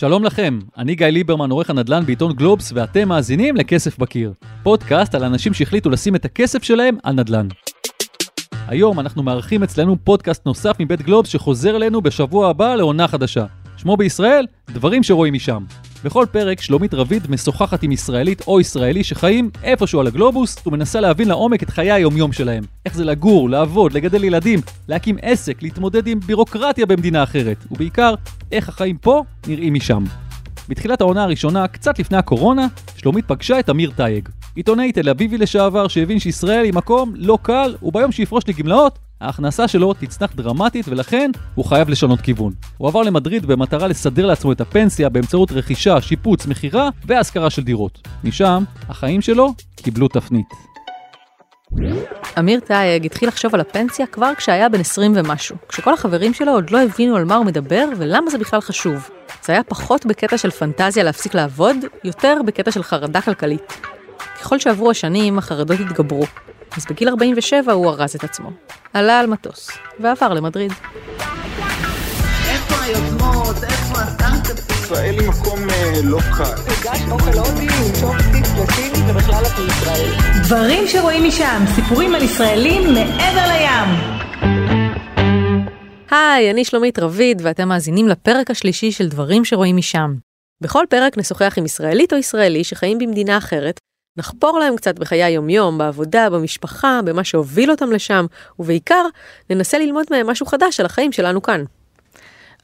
שלום לכם, אני גיא ליברמן, עורך הנדל"ן בעיתון גלובס, ואתם מאזינים לכסף בקיר. פודקאסט על אנשים שהחליטו לשים את הכסף שלהם על נדל"ן. היום אנחנו מארחים אצלנו פודקאסט נוסף מבית גלובס שחוזר אלינו בשבוע הבא לעונה חדשה. שמו בישראל, דברים שרואים משם. בכל פרק שלומית רביד משוחחת עם ישראלית או ישראלי שחיים איפשהו על הגלובוס ומנסה להבין לעומק את חיי היומיום שלהם. איך זה לגור, לעבוד, לגדל ילדים, להקים עסק, להתמודד עם בירוקרטיה במדינה אחרת, ובעיקר, איך החיים פה נראים משם. בתחילת העונה הראשונה, קצת לפני הקורונה, שלומית פגשה את אמיר טייג. עיתונאי תל אביבי לשעבר שהבין שישראל היא מקום לא קל, וביום שיפרוש לגמלאות, ההכנסה שלו תצנח דרמטית ולכן הוא חייב לשנות כיוון. הוא עבר למדריד במטרה לסדר לעצמו את הפנסיה באמצעות רכישה, שיפוץ, מכירה והשכרה של דירות. משם, החיים שלו קיבלו תפנית. אמיר טייג התחיל לחשוב על הפנסיה כבר כשהיה בן 20 ומשהו, כשכל החברים שלו עוד לא הבינו על מה הוא מדבר ולמה זה בכלל חשוב. זה היה פחות בקטע של פנטזיה להפסיק לעבוד, יותר בקטע של חרדה כלכלית. ככל שעברו השנים, החרדות התגברו, אז בגיל 47 הוא ארז את עצמו. עלה על מטוס, ועבר למדריד. איפה היוזמות? איפה הסטארט-אפים? ישראל היא מקום אה, לא קל. הגש אוכל הודי עם צ'ופסטיק פלטיני ובכלל את מישראל. דברים שרואים משם, סיפורים על ישראלים מעבר לים. היי, אני שלומית רביד, ואתם מאזינים לפרק השלישי של דברים שרואים משם. בכל פרק נשוחח עם ישראלית או ישראלי שחיים במדינה אחרת, נחפור להם קצת בחיי היומיום, בעבודה, במשפחה, במה שהוביל אותם לשם, ובעיקר, ננסה ללמוד מהם משהו חדש על החיים שלנו כאן.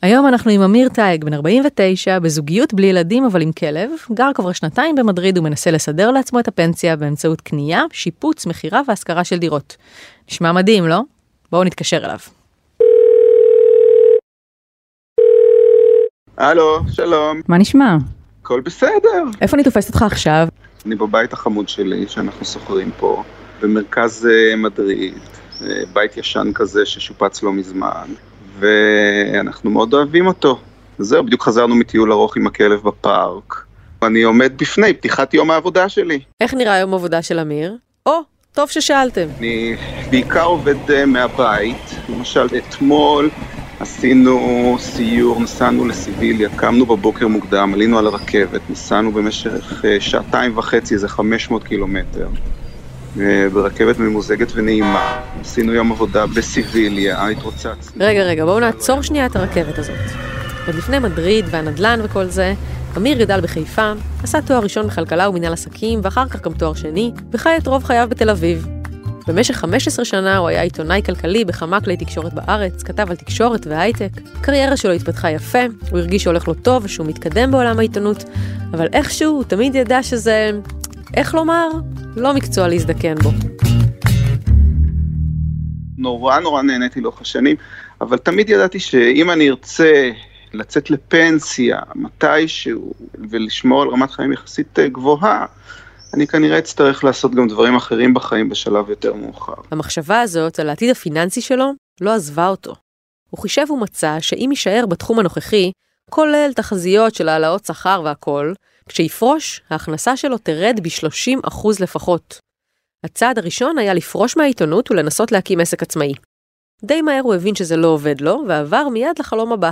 היום אנחנו עם אמיר טייג, בן 49, בזוגיות בלי ילדים אבל עם כלב, גר כבר שנתיים במדריד ומנסה לסדר לעצמו את הפנסיה באמצעות קנייה, שיפוץ, מכירה והשכרה של דירות. נשמע מדהים, לא? בואו נתקשר אליו. הלו, שלום, מה נשמע? הכל בסדר. איפה אני תופסת אותך עכשיו? אני בבית החמוד שלי, שאנחנו שוכרים פה, במרכז אה, מדריד, אה, בית ישן כזה ששופץ לא מזמן, ואנחנו מאוד אוהבים אותו. זהו, בדיוק חזרנו מטיול ארוך עם הכלב בפארק. אני עומד בפני פתיחת יום העבודה שלי. איך נראה יום עבודה של אמיר? או, טוב ששאלתם. אני בעיקר עובד אה, מהבית, למשל אתמול עשינו סיור, נסענו לסיביליה, קמנו בבוקר מוקדם, עלינו על הרכבת, נסענו במשך אה, שעתיים וחצי, איזה 500 קילומטר, אה, ברכבת ממוזגת ונעימה. עשינו יום עבודה בסיביליה, התרוצצנו. רגע, רגע, בואו נעצור שנייה את הרכבת הזאת. עוד לפני מדריד והנדל"ן וכל זה, אמיר גדל בחיפה, עשה תואר ראשון בכלכלה ומנהל עסקים, ואחר כך גם תואר שני, וחי את רוב חייו בתל אביב. במשך 15 שנה הוא היה עיתונאי כלכלי בכמה כלי תקשורת בארץ, כתב על תקשורת והייטק. הקריירה שלו התפתחה יפה, הוא הרגיש שהולך לו טוב ושהוא מתקדם בעולם העיתונות, אבל איכשהו הוא תמיד ידע שזה, איך לומר, לא מקצוע להזדקן בו. נורא נורא נהניתי לאורך השנים, אבל תמיד ידעתי שאם אני ארצה לצאת לפנסיה מתישהו ולשמור על רמת חיים יחסית אה, גבוהה, אני כנראה אצטרך לעשות גם דברים אחרים בחיים בשלב יותר מאוחר. המחשבה הזאת על העתיד הפיננסי שלו לא עזבה אותו. הוא חישב ומצא שאם יישאר בתחום הנוכחי, כולל תחזיות של העלאות שכר והכול, כשיפרוש, ההכנסה שלו תרד ב-30% לפחות. הצעד הראשון היה לפרוש מהעיתונות ולנסות להקים עסק עצמאי. די מהר הוא הבין שזה לא עובד לו, ועבר מיד לחלום הבא.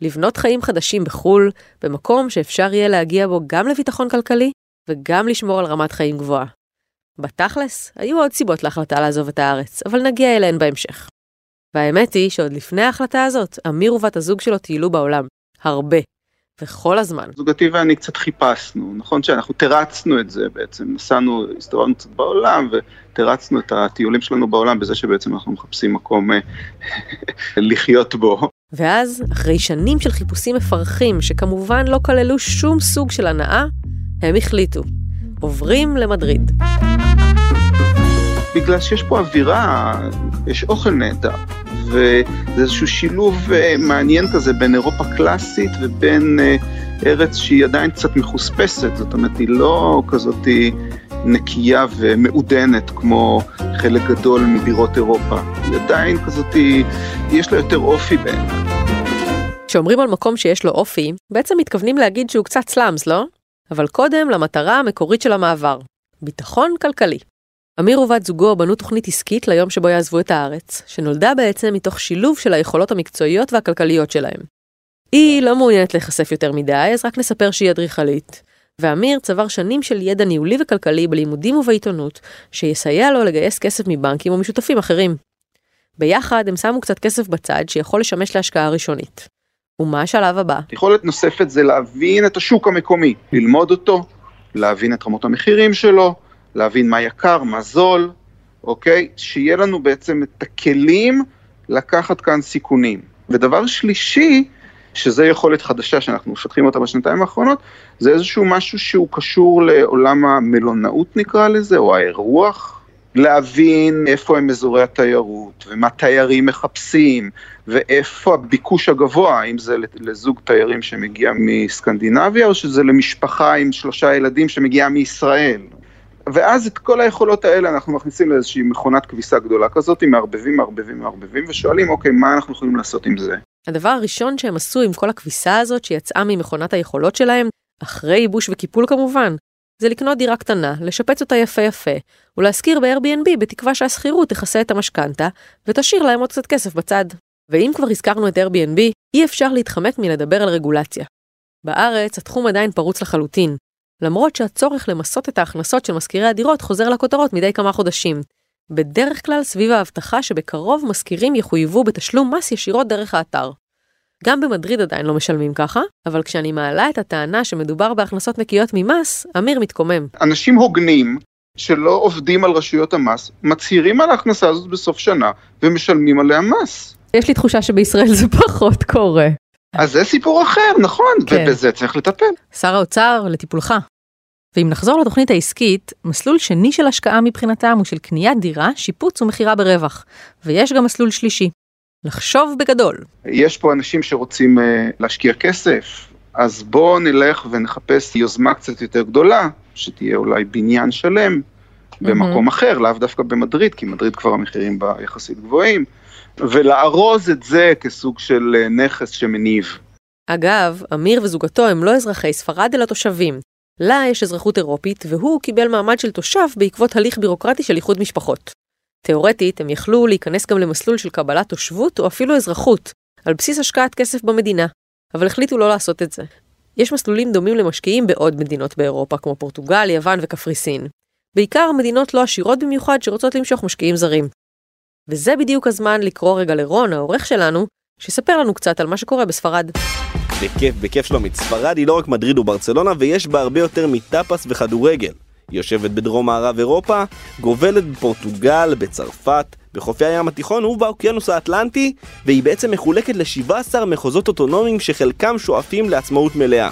לבנות חיים חדשים בחו"ל, במקום שאפשר יהיה להגיע בו גם לביטחון כלכלי וגם לשמור על רמת חיים גבוהה. בתכלס, היו עוד סיבות להחלטה לעזוב את הארץ, אבל נגיע אליהן בהמשך. והאמת היא שעוד לפני ההחלטה הזאת, אמיר ובת הזוג שלו טיילו בעולם. הרבה. וכל הזמן. זוגתי ואני קצת חיפשנו, נכון שאנחנו תרצנו את זה בעצם, נסענו, הסתובבנו קצת בעולם ותרצנו את הטיולים שלנו בעולם בזה שבעצם אנחנו מחפשים מקום אה, לחיות בו. ואז, אחרי שנים של חיפושים מפרכים, שכמובן לא כללו שום סוג של הנאה, הם החליטו. עוברים למדריד. בגלל שיש פה אווירה, יש אוכל נהדר, וזה איזשהו שילוב אה, מעניין כזה בין אירופה קלאסית ובין אה, ארץ שהיא עדיין קצת מחוספסת, זאת אומרת, היא לא כזאת נקייה ומעודנת כמו חלק גדול מבירות אירופה. היא עדיין כזאת, יש לה יותר אופי בעיניי. כשאומרים על מקום שיש לו אופי, בעצם מתכוונים להגיד שהוא קצת סלאמס, לא? אבל קודם למטרה המקורית של המעבר, ביטחון כלכלי. אמיר ובת זוגו בנו תוכנית עסקית ליום שבו יעזבו את הארץ, שנולדה בעצם מתוך שילוב של היכולות המקצועיות והכלכליות שלהם. היא לא מעוניינת להיחשף יותר מדי, אז רק נספר שהיא אדריכלית. ואמיר צבר שנים של ידע ניהולי וכלכלי בלימודים ובעיתונות, שיסייע לו לגייס כסף מבנקים או משותפים אחרים. ביחד הם שמו קצת כסף בצד שיכול לשמש להשקעה ראשונית. ומה השלב הבא? יכולת נוספת זה להבין את השוק המקומי, ללמוד אותו, להבין את רמות המחירים שלו, להבין מה יקר, מה זול, אוקיי? שיהיה לנו בעצם את הכלים לקחת כאן סיכונים. ודבר שלישי, שזה יכולת חדשה שאנחנו מפתחים אותה בשנתיים האחרונות, זה איזשהו משהו שהוא קשור לעולם המלונאות נקרא לזה, או האירוח. להבין איפה הם אזורי התיירות, ומה תיירים מחפשים, ואיפה הביקוש הגבוה, האם זה לזוג תיירים שמגיע מסקנדינביה, או שזה למשפחה עם שלושה ילדים שמגיעה מישראל. ואז את כל היכולות האלה אנחנו מכניסים לאיזושהי מכונת כביסה גדולה כזאת, מערבבים, מערבבים, מערבבים, ושואלים, אוקיי, מה אנחנו יכולים לעשות עם זה? הדבר הראשון שהם עשו עם כל הכביסה הזאת שיצאה ממכונת היכולות שלהם, אחרי ייבוש וקיפול כמובן, זה לקנות דירה קטנה, לשפץ אותה יפה יפה, ולהשכיר ב-Airbnb בתקווה שהשכירות תכסה את המשכנתה, ותשאיר להם עוד קצת כסף בצד. ואם כבר הזכרנו את Airbnb, אי אפשר להתחמק מלדבר על רגולציה. בארץ התחום עדיין פרוץ לחלוטין, למרות שהצורך למסות את ההכנסות של משכירי הדירות חוזר לכותרות מדי כמה חודשים. בדרך כלל סביב ההבטחה שבקרוב משכירים יחויבו בתשלום מס ישירות דרך האתר. גם במדריד עדיין לא משלמים ככה, אבל כשאני מעלה את הטענה שמדובר בהכנסות נקיות ממס, אמיר מתקומם. אנשים הוגנים שלא עובדים על רשויות המס, מצהירים על ההכנסה הזאת בסוף שנה ומשלמים עליה מס. יש לי תחושה שבישראל זה פחות קורה. אז זה סיפור אחר, נכון, כן. ובזה צריך לטפל. שר האוצר, לטיפולך. ואם נחזור לתוכנית העסקית, מסלול שני של השקעה מבחינתם הוא של קניית דירה, שיפוץ ומכירה ברווח. ויש גם מסלול שלישי. לחשוב בגדול. יש פה אנשים שרוצים uh, להשקיע כסף, אז בואו נלך ונחפש יוזמה קצת יותר גדולה, שתהיה אולי בניין שלם במקום אחר, לאו דווקא במדריד, כי מדריד כבר המחירים בה יחסית גבוהים, ולארוז את זה כסוג של אה, נכס שמניב. אגב, אמיר וזוגתו הם לא אזרחי ספרד אלא תושבים. לה יש אזרחות אירופית, והוא קיבל מעמד של תושב בעקבות הליך בירוקרטי של איחוד משפחות. תאורטית, הם יכלו להיכנס גם למסלול של קבלת תושבות או אפילו אזרחות, על בסיס השקעת כסף במדינה, אבל החליטו לא לעשות את זה. יש מסלולים דומים למשקיעים בעוד מדינות באירופה, כמו פורטוגל, יוון וקפריסין. בעיקר מדינות לא עשירות במיוחד שרוצות למשוך משקיעים זרים. וזה בדיוק הזמן לקרוא רגע לרון, העורך שלנו, שיספר לנו קצת על מה שקורה בספרד. בכיף, בכיף שלומית. ספרד היא לא רק מדריד וברצלונה, ויש בה הרבה יותר מטאפס וכדורגל. היא יושבת בדרום מערב אירופה, גובלת בפורטוגל, בצרפת, בחופי הים התיכון ובאוקיינוס האטלנטי, והיא בעצם מחולקת ל-17 מחוזות אוטונומיים שחלקם שואפים לעצמאות מלאה.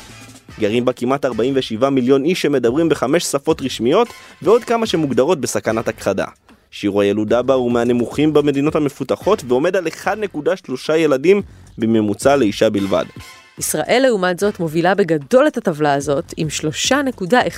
גרים בה כמעט 47 מיליון איש שמדברים בחמש שפות רשמיות, ועוד כמה שמוגדרות בסכנת הכחדה. שיעור הילודה בה הוא מהנמוכים במדינות המפותחות, ועומד על 1.3 ילדים בממוצע לאישה בלבד. ישראל לעומת זאת מובילה בגדול את הטבלה הזאת, עם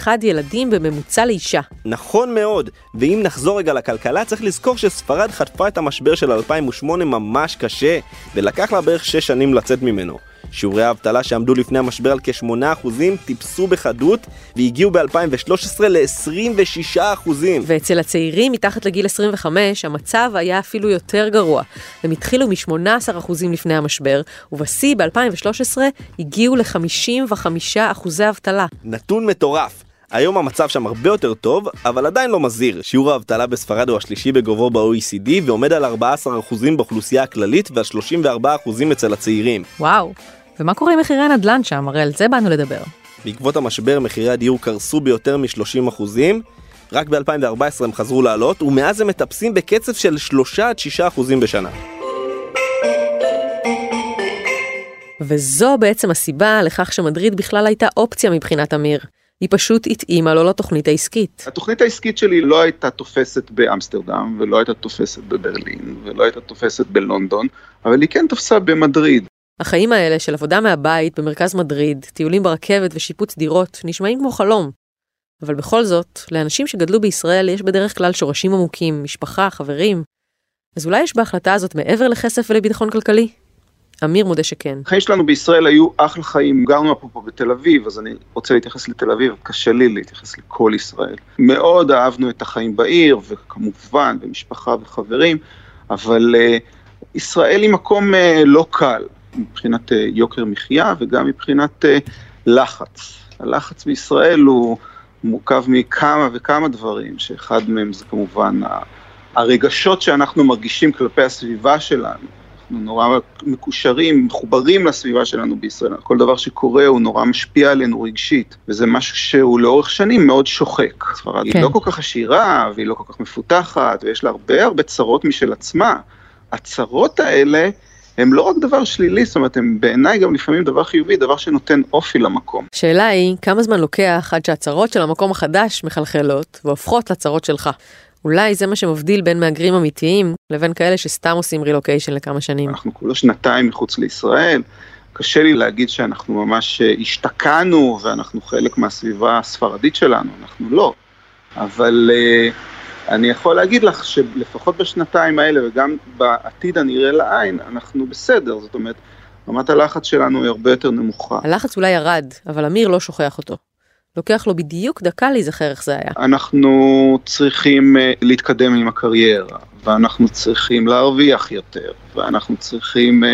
3.1 ילדים בממוצע לאישה. נכון מאוד, ואם נחזור רגע לכלכלה, צריך לזכור שספרד חטפה את המשבר של 2008 ממש קשה, ולקח לה בערך 6 שנים לצאת ממנו. שיעורי האבטלה שעמדו לפני המשבר על כ-8% טיפסו בחדות והגיעו ב-2013 ל-26%. ואצל הצעירים מתחת לגיל 25 המצב היה אפילו יותר גרוע. הם התחילו מ-18% לפני המשבר, ובשיא ב-2013 הגיעו ל-55% אבטלה. נתון מטורף. היום המצב שם הרבה יותר טוב, אבל עדיין לא מזהיר. שיעור האבטלה בספרד הוא השלישי בגובהו ב-OECD ועומד על 14% באוכלוסייה הכללית ועל 34% אצל הצעירים. וואו. ומה קורה עם מחירי הנדל"ן שם? הרי על זה באנו לדבר. בעקבות המשבר מחירי הדיור קרסו ביותר מ-30%, רק ב-2014 הם חזרו לעלות, ומאז הם מטפסים בקצב של 3-6% בשנה. וזו בעצם הסיבה לכך שמדריד בכלל הייתה אופציה מבחינת אמיר. היא פשוט התאימה לו לתוכנית העסקית. התוכנית העסקית שלי לא הייתה תופסת באמסטרדם, ולא הייתה תופסת בברלין, ולא הייתה תופסת בלונדון, אבל היא כן תפסה במדריד. החיים האלה של עבודה מהבית במרכז מדריד, טיולים ברכבת ושיפוץ דירות, נשמעים כמו חלום. אבל בכל זאת, לאנשים שגדלו בישראל יש בדרך כלל שורשים עמוקים, משפחה, חברים. אז אולי יש בהחלטה הזאת מעבר לכסף ולביטחון כלכלי? אמיר מודה שכן. החיים שלנו בישראל היו אחלה חיים, גרנו אפרופו בתל אביב, אז אני רוצה להתייחס לתל אביב, קשה לי להתייחס לכל ישראל. מאוד אהבנו את החיים בעיר, וכמובן, במשפחה וחברים, אבל uh, ישראל היא מקום uh, לא קל. מבחינת אה, יוקר מחיה וגם מבחינת אה, לחץ. הלחץ בישראל הוא מורכב מכמה וכמה דברים, שאחד מהם זה כמובן הרגשות שאנחנו מרגישים כלפי הסביבה שלנו. אנחנו נורא מקושרים, מחוברים לסביבה שלנו בישראל. כל דבר שקורה הוא נורא משפיע עלינו רגשית, וזה משהו שהוא לאורך שנים מאוד שוחק. ספרד כן. היא לא כל כך עשירה, והיא לא כל כך מפותחת, ויש לה הרבה הרבה צרות משל עצמה. הצרות האלה הם לא רק דבר שלילי, זאת אומרת, הם בעיניי גם לפעמים דבר חיובי, דבר שנותן אופי למקום. השאלה היא, כמה זמן לוקח עד שהצרות של המקום החדש מחלחלות והופכות לצרות שלך? אולי זה מה שמבדיל בין מהגרים אמיתיים לבין כאלה שסתם עושים רילוקיישן לכמה שנים. אנחנו כולו שנתיים מחוץ לישראל, קשה לי להגיד שאנחנו ממש אה, השתקענו ואנחנו חלק מהסביבה הספרדית שלנו, אנחנו לא. אבל uh, אני יכול להגיד לך שלפחות בשנתיים האלה וגם בעתיד הנראה לעין, אנחנו בסדר, זאת אומרת, רמת הלחץ שלנו היא הרבה יותר נמוכה. הלחץ אולי ירד, אבל אמיר לא שוכח אותו. לוקח לו בדיוק דקה להיזכר איך זה היה. אנחנו צריכים uh, להתקדם עם הקריירה, ואנחנו צריכים להרוויח יותר, ואנחנו צריכים uh,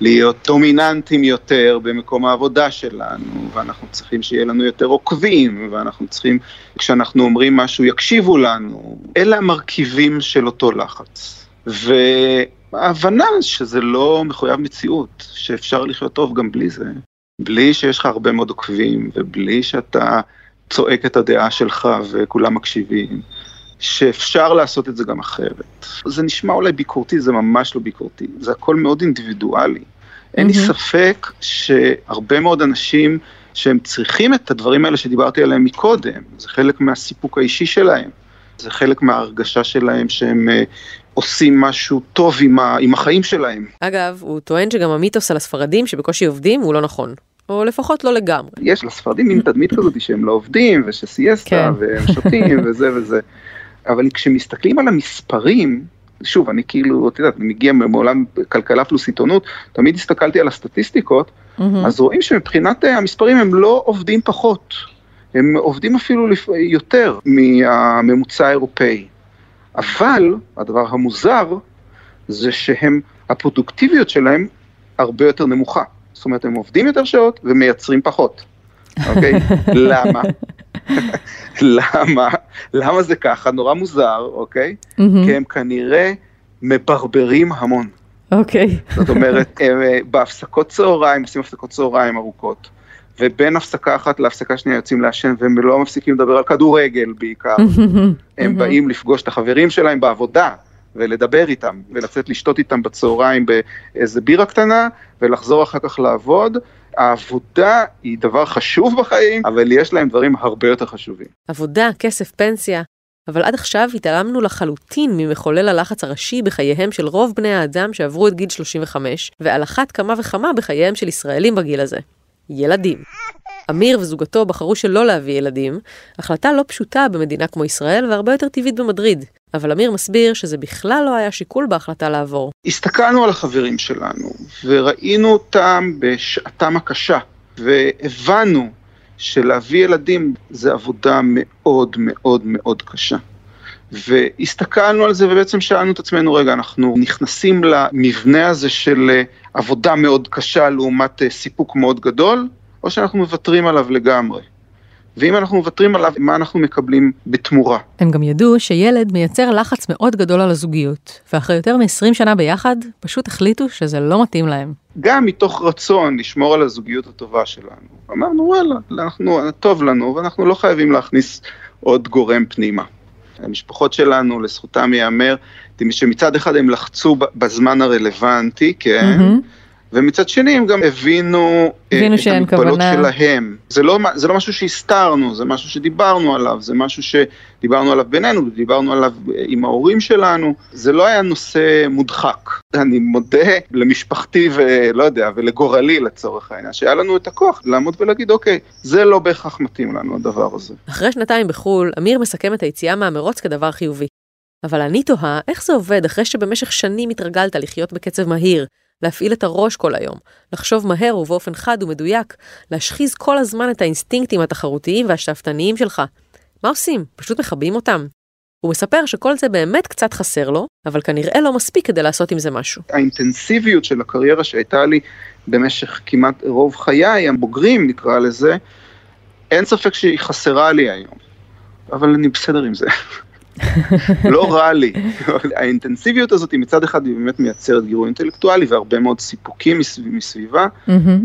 להיות דומיננטים יותר במקום העבודה שלנו, ואנחנו צריכים שיהיה לנו יותר עוקבים, ואנחנו צריכים, כשאנחנו אומרים משהו, יקשיבו לנו. אלה המרכיבים של אותו לחץ. וההבנה שזה לא מחויב מציאות, שאפשר לחיות טוב גם בלי זה. בלי שיש לך הרבה מאוד עוקבים, ובלי שאתה צועק את הדעה שלך וכולם מקשיבים, שאפשר לעשות את זה גם אחרת. זה נשמע אולי ביקורתי, זה ממש לא ביקורתי, זה הכל מאוד אינדיבידואלי. אין לי ספק שהרבה מאוד אנשים שהם צריכים את הדברים האלה שדיברתי עליהם מקודם, זה חלק מהסיפוק האישי שלהם, זה חלק מההרגשה שלהם שהם uh, עושים משהו טוב עם, ה, עם החיים שלהם. אגב, הוא טוען שגם המיתוס על הספרדים שבקושי עובדים הוא לא נכון. או לפחות לא לגמרי. יש לספרדים מין תדמית כזאת שהם לא עובדים ושסייסטה כן. והם שותים וזה וזה. אבל כשמסתכלים על המספרים, שוב, אני כאילו, את יודעת, אני מגיע מעולם כלכלה פלוס עיתונות, תמיד הסתכלתי על הסטטיסטיקות, mm-hmm. אז רואים שמבחינת אה, המספרים הם לא עובדים פחות, הם עובדים אפילו יותר מהממוצע האירופאי. אבל הדבר המוזר זה שהם, הפרודוקטיביות שלהם הרבה יותר נמוכה. זאת אומרת, הם עובדים יותר שעות ומייצרים פחות, אוקיי? למה? למה? למה זה ככה? נורא מוזר, אוקיי? כי הם כנראה מברברים המון. אוקיי. זאת אומרת, הם אה, בהפסקות צהריים, עושים הפסקות צהריים ארוכות. ובין הפסקה אחת להפסקה שנייה יוצאים לעשן והם לא מפסיקים לדבר על כדורגל בעיקר. הם באים לפגוש את החברים שלהם בעבודה, ולדבר איתם, ולצאת לשתות איתם בצהריים באיזה בירה קטנה, ולחזור אחר כך לעבוד. העבודה היא דבר חשוב בחיים, אבל יש להם דברים הרבה יותר חשובים. עבודה, כסף, פנסיה. אבל עד עכשיו התעלמנו לחלוטין ממחולל הלחץ הראשי בחייהם של רוב בני האדם שעברו את גיל 35, ועל אחת כמה וכמה בחייהם של ישראלים בגיל הזה. ילדים. אמיר וזוגתו בחרו שלא להביא ילדים, החלטה לא פשוטה במדינה כמו ישראל והרבה יותר טבעית במדריד. אבל אמיר מסביר שזה בכלל לא היה שיקול בהחלטה לעבור. הסתכלנו על החברים שלנו, וראינו אותם בשעתם הקשה, והבנו שלהביא ילדים זה עבודה מאוד מאוד מאוד קשה. והסתכלנו על זה ובעצם שאלנו את עצמנו, רגע, אנחנו נכנסים למבנה הזה של עבודה מאוד קשה לעומת סיפוק מאוד גדול, או שאנחנו מוותרים עליו לגמרי. ואם אנחנו מוותרים עליו, מה אנחנו מקבלים בתמורה? הם גם ידעו שילד מייצר לחץ מאוד גדול על הזוגיות, ואחרי יותר מ-20 שנה ביחד, פשוט החליטו שזה לא מתאים להם. גם מתוך רצון לשמור על הזוגיות הטובה שלנו. אמרנו, וואלה, אנחנו, טוב לנו, ואנחנו לא חייבים להכניס עוד גורם פנימה. המשפחות שלנו, לזכותם ייאמר, שמצד אחד הם לחצו בזמן הרלוונטי, כן, mm-hmm. ומצד שני הם גם הבינו, אה, הבינו את המגבלות כוונה... שלהם. זה לא, זה לא משהו שהסתרנו, זה משהו שדיברנו עליו, זה משהו שדיברנו עליו בינינו, דיברנו עליו אה, עם ההורים שלנו, זה לא היה נושא מודחק. אני מודה למשפחתי ולא יודע, ולגורלי לצורך העניין, שהיה לנו את הכוח לעמוד ולהגיד, אוקיי, זה לא בהכרח מתאים לנו הדבר הזה. אחרי שנתיים בחו"ל, אמיר מסכם את היציאה מהמרוץ כדבר חיובי. אבל אני תוהה, איך זה עובד אחרי שבמשך שנים התרגלת לחיות בקצב מהיר, להפעיל את הראש כל היום, לחשוב מהר ובאופן חד ומדויק, להשחיז כל הזמן את האינסטינקטים התחרותיים והשאפתניים שלך. מה עושים? פשוט מכבים אותם? הוא מספר שכל זה באמת קצת חסר לו, אבל כנראה לא מספיק כדי לעשות עם זה משהו. האינטנסיביות של הקריירה שהייתה לי במשך כמעט רוב חיי, הבוגרים נקרא לזה, אין ספק שהיא חסרה לי היום, אבל אני בסדר עם זה. לא רע לי. האינטנסיביות הזאת מצד אחד היא באמת מייצרת גירוי אינטלקטואלי והרבה מאוד סיפוקים מסביב, מסביבה,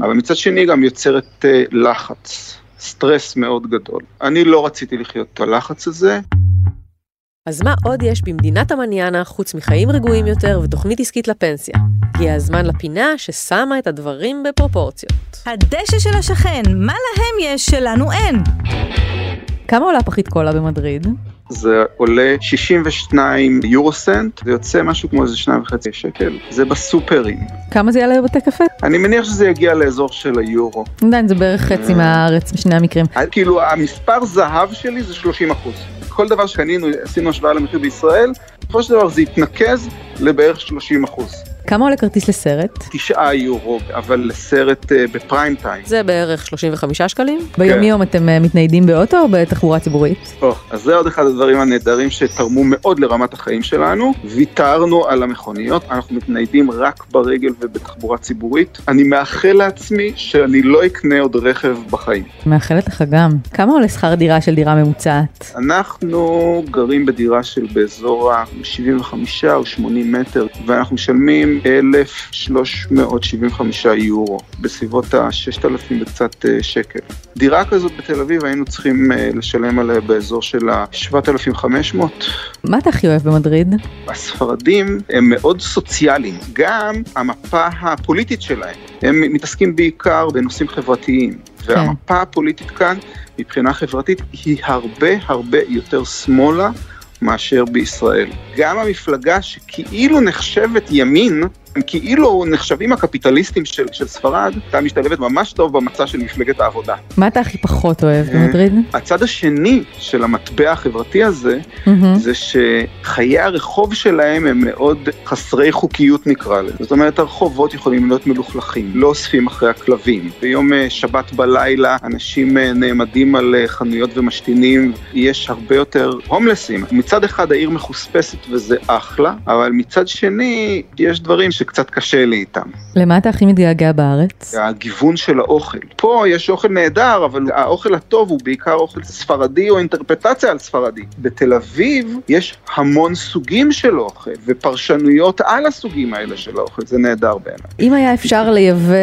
אבל מצד שני גם יוצרת uh, לחץ, סטרס מאוד גדול. אני לא רציתי לחיות את הלחץ הזה. אז מה עוד יש במדינת המניאנה חוץ מחיים רגועים יותר ותוכנית עסקית לפנסיה? הגיע הזמן לפינה ששמה את הדברים בפרופורציות. הדשא של השכן, מה להם יש שלנו אין? כמה עולה פחית קולה במדריד? זה עולה 62 יורו סנט, זה יוצא משהו כמו איזה שניים וחצי שקל, זה בסופרים. כמה זה יעלה בבתי קפה? אני מניח שזה יגיע לאזור של היורו. עדיין זה בערך חצי מהארץ בשני המקרים. כאילו המספר זהב שלי זה 30 אחוז. כל דבר שקנינו, עשינו השוואה למחיר בישראל, בסופו של דבר זה יתנקז לבערך 30 אחוז. כמה עולה כרטיס לסרט? תשעה יורו, אבל לסרט uh, בפריים טיים. זה בערך 35 שקלים. ביום יום אתם uh, מתניידים באוטו או בתחבורה ציבורית? Oh, אז זה עוד אחד הדברים הנהדרים שתרמו מאוד לרמת החיים שלנו. ויתרנו על המכוניות, אנחנו מתניידים רק ברגל ובתחבורה ציבורית. אני מאחל לעצמי שאני לא אקנה עוד רכב בחיים. מאחלת לך גם. כמה עולה שכר דירה של דירה ממוצעת? אנחנו גרים בדירה של באזור ה-75 או 80 מטר, ואנחנו משלמים 1,375 יורו, בסביבות ה-6,000 וקצת אה, שקל. דירה כזאת בתל אביב היינו צריכים אה, לשלם עליה באזור של ה-7,500. מה אתה הכי אוהב במדריד? הספרדים הם מאוד סוציאליים, גם המפה הפוליטית שלהם, הם מתעסקים בעיקר בנושאים חברתיים. והמפה הפוליטית כאן, מבחינה חברתית, היא הרבה הרבה יותר שמאלה מאשר בישראל. גם המפלגה שכאילו נחשבת ימין, הם כאילו נחשבים הקפיטליסטים של, של ספרד, הייתה משתלבת ממש טוב במצע של מפלגת העבודה. מה אתה הכי פחות אוהב במדריד? הצד השני של המטבע החברתי הזה, זה שחיי הרחוב שלהם הם מאוד חסרי חוקיות נקרא לזה. זאת אומרת, הרחובות יכולים להיות מלוכלכים, לא אוספים אחרי הכלבים. ביום אה, שבת בלילה אנשים אה, נעמדים על אה, חנויות ומשתינים, יש הרבה יותר הומלסים. מצד אחד העיר מחוספסת וזה אחלה, אבל מצד שני יש דברים שקצת קשה לי איתם. למה אתה הכי מתגעגע בארץ? הגיוון של האוכל. פה יש אוכל נהדר, אבל האוכל הטוב הוא בעיקר אוכל ספרדי או אינטרפטציה על ספרדי. בתל אביב יש המון סוגים של אוכל, ופרשנויות על הסוגים האלה של האוכל, זה נהדר בעיניי. אם היה אפשר לייבא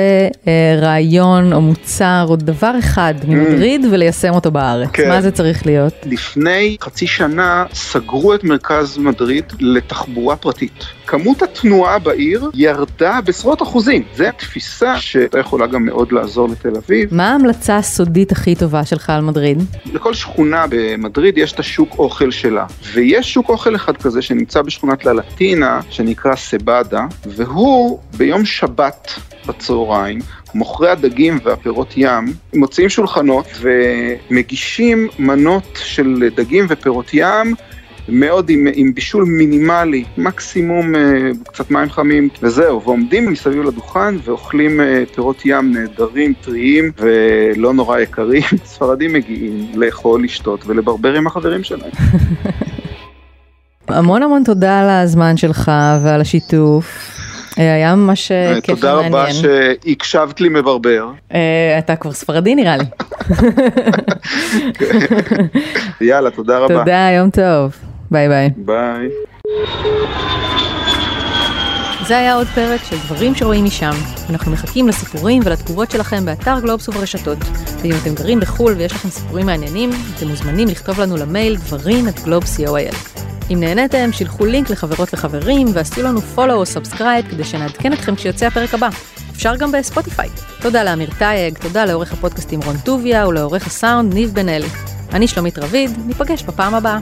אה, רעיון או מוצר או דבר אחד ממדריד mm. וליישם אותו בארץ, כן. מה זה צריך להיות? לפני חצי שנה סגרו את מרכז מדריד לתחבורה פרטית. כמות התנועה בעיר ירדה בעשרות אחוזים. זו תפיסה שהייתה יכולה גם מאוד לעזור לתל אביב. מה ההמלצה הסודית הכי טובה שלך על מדריד? לכל שכונה במדריד יש את השוק אוכל שלה, ויש שוק אוכל אחד כזה שנמצא בשכונת ללטינה, שנקרא סבדה, והוא ביום שבת בצהריים, מוכרי הדגים והפירות ים מוציאים שולחנות ומגישים מנות של דגים ופירות ים מאוד עם, עם בישול מינימלי, מקסימום אה, קצת מים חמים, וזהו, ועומדים מסביב לדוכן ואוכלים אה, פירות ים נהדרים, טריים ולא נורא יקרים. ספרדים מגיעים לאכול, לשתות ולברבר עם החברים שלהם. המון המון תודה על הזמן שלך ועל השיתוף. אה, היה ממש אה, כיף ומעניין. תודה רבה שהקשבת לי מברבר. אתה כבר ספרדי נראה לי. יאללה, תודה רבה. תודה, יום טוב. ביי ביי. ביי. זה היה עוד פרק של דברים שרואים משם. אנחנו מחכים לסיפורים ולתגובות שלכם באתר גלובס וברשתות. ואם אתם גרים בחו"ל ויש לכם סיפורים מעניינים, אתם מוזמנים לכתוב לנו למייל דברים at גלובס co.il. אם נהניתם, שילחו לינק לחברות וחברים ועשו לנו follow או subscribe כדי שנעדכן אתכם כשיוצא הפרק הבא. אפשר גם בספוטיפיי. תודה לאמיר טייג, תודה לעורך הפודקאסטים רון טוביה ולעורך הסאונד ניב בן אלי. אני שלומית רביד, ניפגש בפעם הבאה.